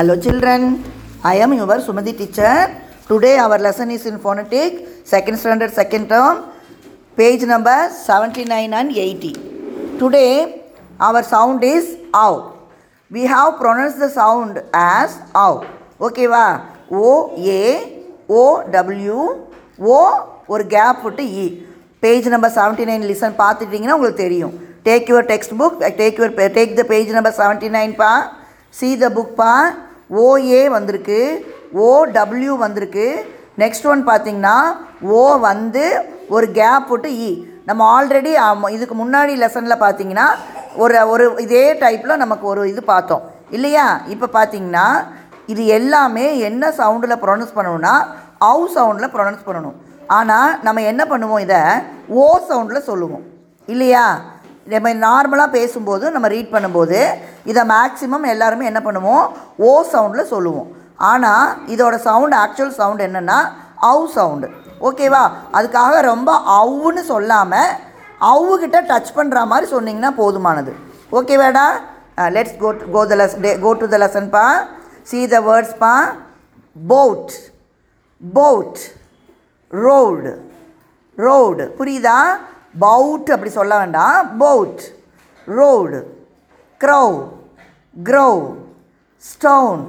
Hello children, I am your Sumati teacher. Today our lesson is in phonetic, second standard, second term, page number 79 and 80. Today our sound is ow. We have pronounced the sound as ow. ஓகேவா ஓ ஏ O W ஓ ஒரு gap விட்டு E page number seventy nine listen பார்த்துட்டிங்கன்னா உங்களுக்கு தெரியும் take your text book take your take the page number seventy நைன்ப்பா see the புக்ப்பா O A வந்திருக்கு OW வந்திருக்கு. Next one பார்த்திங்கன்னா ஓ வந்து ஒரு கேப் விட்டு இ நம்ம ஆல்ரெடி இதுக்கு முன்னாடி லெசனில் பார்த்தீங்கன்னா ஒரு ஒரு இதே டைப்பில் நமக்கு ஒரு இது பார்த்தோம். இல்லையா? இப்போ பார்த்தீங்கன்னா இது எல்லாமே என்ன சவுண்டில் ப்ரொனவுன்ஸ் பண்ணணும்னா அவு சவுண்டில் ப்ரொனவுன்ஸ் பண்ணணும். ஆனால் நம்ம என்ன பண்ணுவோம் இதை? ஓ சவுண்டில் சொல்லுவோம். இல்லையா? நம்ம நார்மலாக பேசும்போது நம்ம ரீட் பண்ணும்போது இதை மேக்ஸிமம் எல்லாருமே என்ன பண்ணுவோம்? ஓ சவுண்டில் சொல்லுவோம். ஆனால் இதோட சவுண்டு ஆக்சுவல் சவுண்ட் என்னென்னா அவு சவுண்டு ஓகேவா அதுக்காக ரொம்ப அவுன்னு சொல்லாமல் அவுகிட்ட டச் பண்ணுற மாதிரி சொன்னிங்கன்னா போதுமானது. ஓகேவாடா let's go go the lesson go to the லெசன்ப்பா see the வேர்ட்ஸ்ப்பா போட் போட் ரோடு ரோடு புரியுதா? பவுட் அப்படி சொல்ல வேண்டாம். Bout road crow crow stone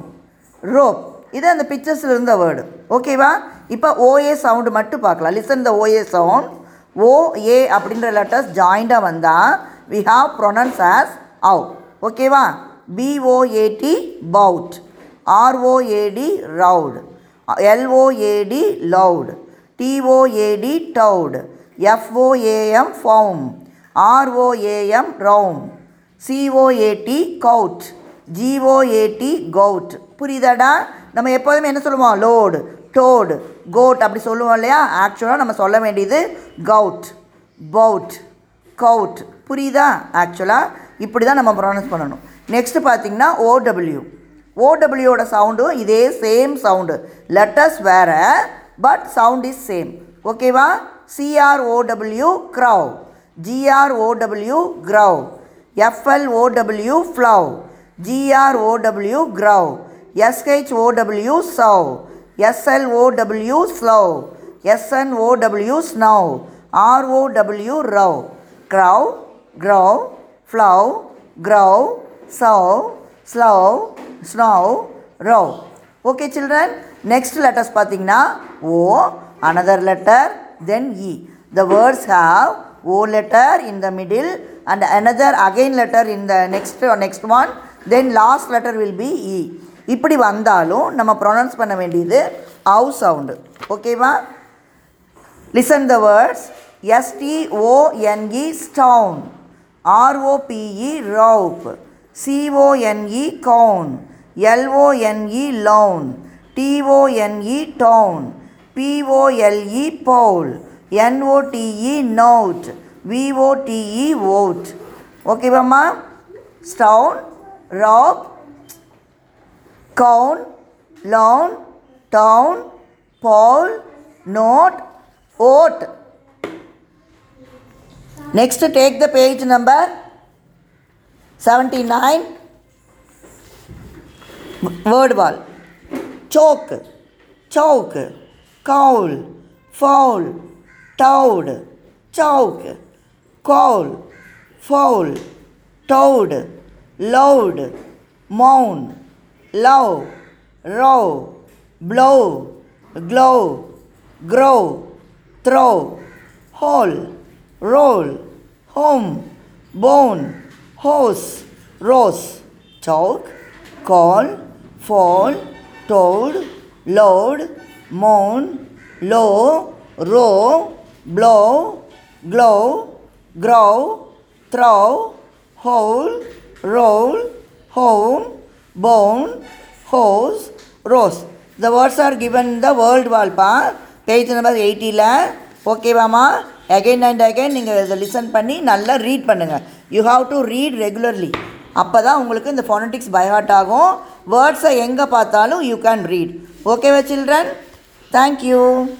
rope இது அந்த பிக்சர்ஸில் இருந்த வேர்டு ஓகேவா இப்போ ஓஏ சவுண்டு மட்டும் பார்க்கலாம். Listen the O A sound O A அப்படின்ற லெட்டர்ஸ் ஜாயிண்டாக வந்தால் we? Have pronounce as ow ஓகேவா B O A T boat R O A D road L O A D load T O A D toad F O A M foam R O A M roam C O A T coat G O A T goat புரியுதாடா? நம்ம எப்போதுமே என்ன சொல்லுவோம்? Load டோடு code அப்படி சொல்லுவோம் இல்லையா? ஆக்சுவலாக நம்ம சொல்ல வேண்டியது கவுட் பவுட் கவுட் புரியுதா? ஆக்சுவலாக இப்படி தான் நம்ம ப்ரொனவுன்ஸ் பண்ணணும். நெக்ஸ்ட்டு பார்த்தீங்கன்னா ஓடபிள்யூ ஓடபிள்யூட சவுண்டும் இதே சேம் சவுண்டு லெட்டர்ஸ் வேறு பட் சவுண்ட் இஸ் சேம் ஓகேவா C R O W crow G R O W grow F L O W flow G R O W grow S H O W show S L O W slow S N O W snow R O W row crow grow flow grow show slow snow row okay children next letters பார்த்தீங்கன்னா O another letter then E the words have O letter in the middle and another again letter in the next next one then last letter will be E இப்படி வந்தாலும் நம்ம pronounce பண்ண வேண்டியது அவு sound ஓகேவா listen the words S T O N E stone R O P E rope C O N E cone L O N E lone T O N E tone P O L E pole N O T E note V O T E vote ஓகேவாம்மா stone rope cone lone tone pole note vote next take the page number seventy nine word wall chalk Call, fall, toad, choke, call, fall, toad, loud, moan, low, row, blow, glow, grow, throw, hole, roll, home, bone, horse, rose, talk, call, fall, toad, load, moan low row blow glow grow, throw, hole roll home phone hose rose the words are given the world வால்பா page number எயிட்டியில் ஓகேவாம்மா again and again நீங்கள் இதை listen பண்ணி நல்லா read பண்ணுங்கள் you have to read regularly அப்போ தான் உங்களுக்கு இந்த ஃபோனட்டிக்ஸ் பைஹார்ட் ஆகும். வேர்ட்ஸை எங்கே பார்த்தாலும் யூ கேன் ரீட் ஓகேவா சில்ட்ரன் Thank you.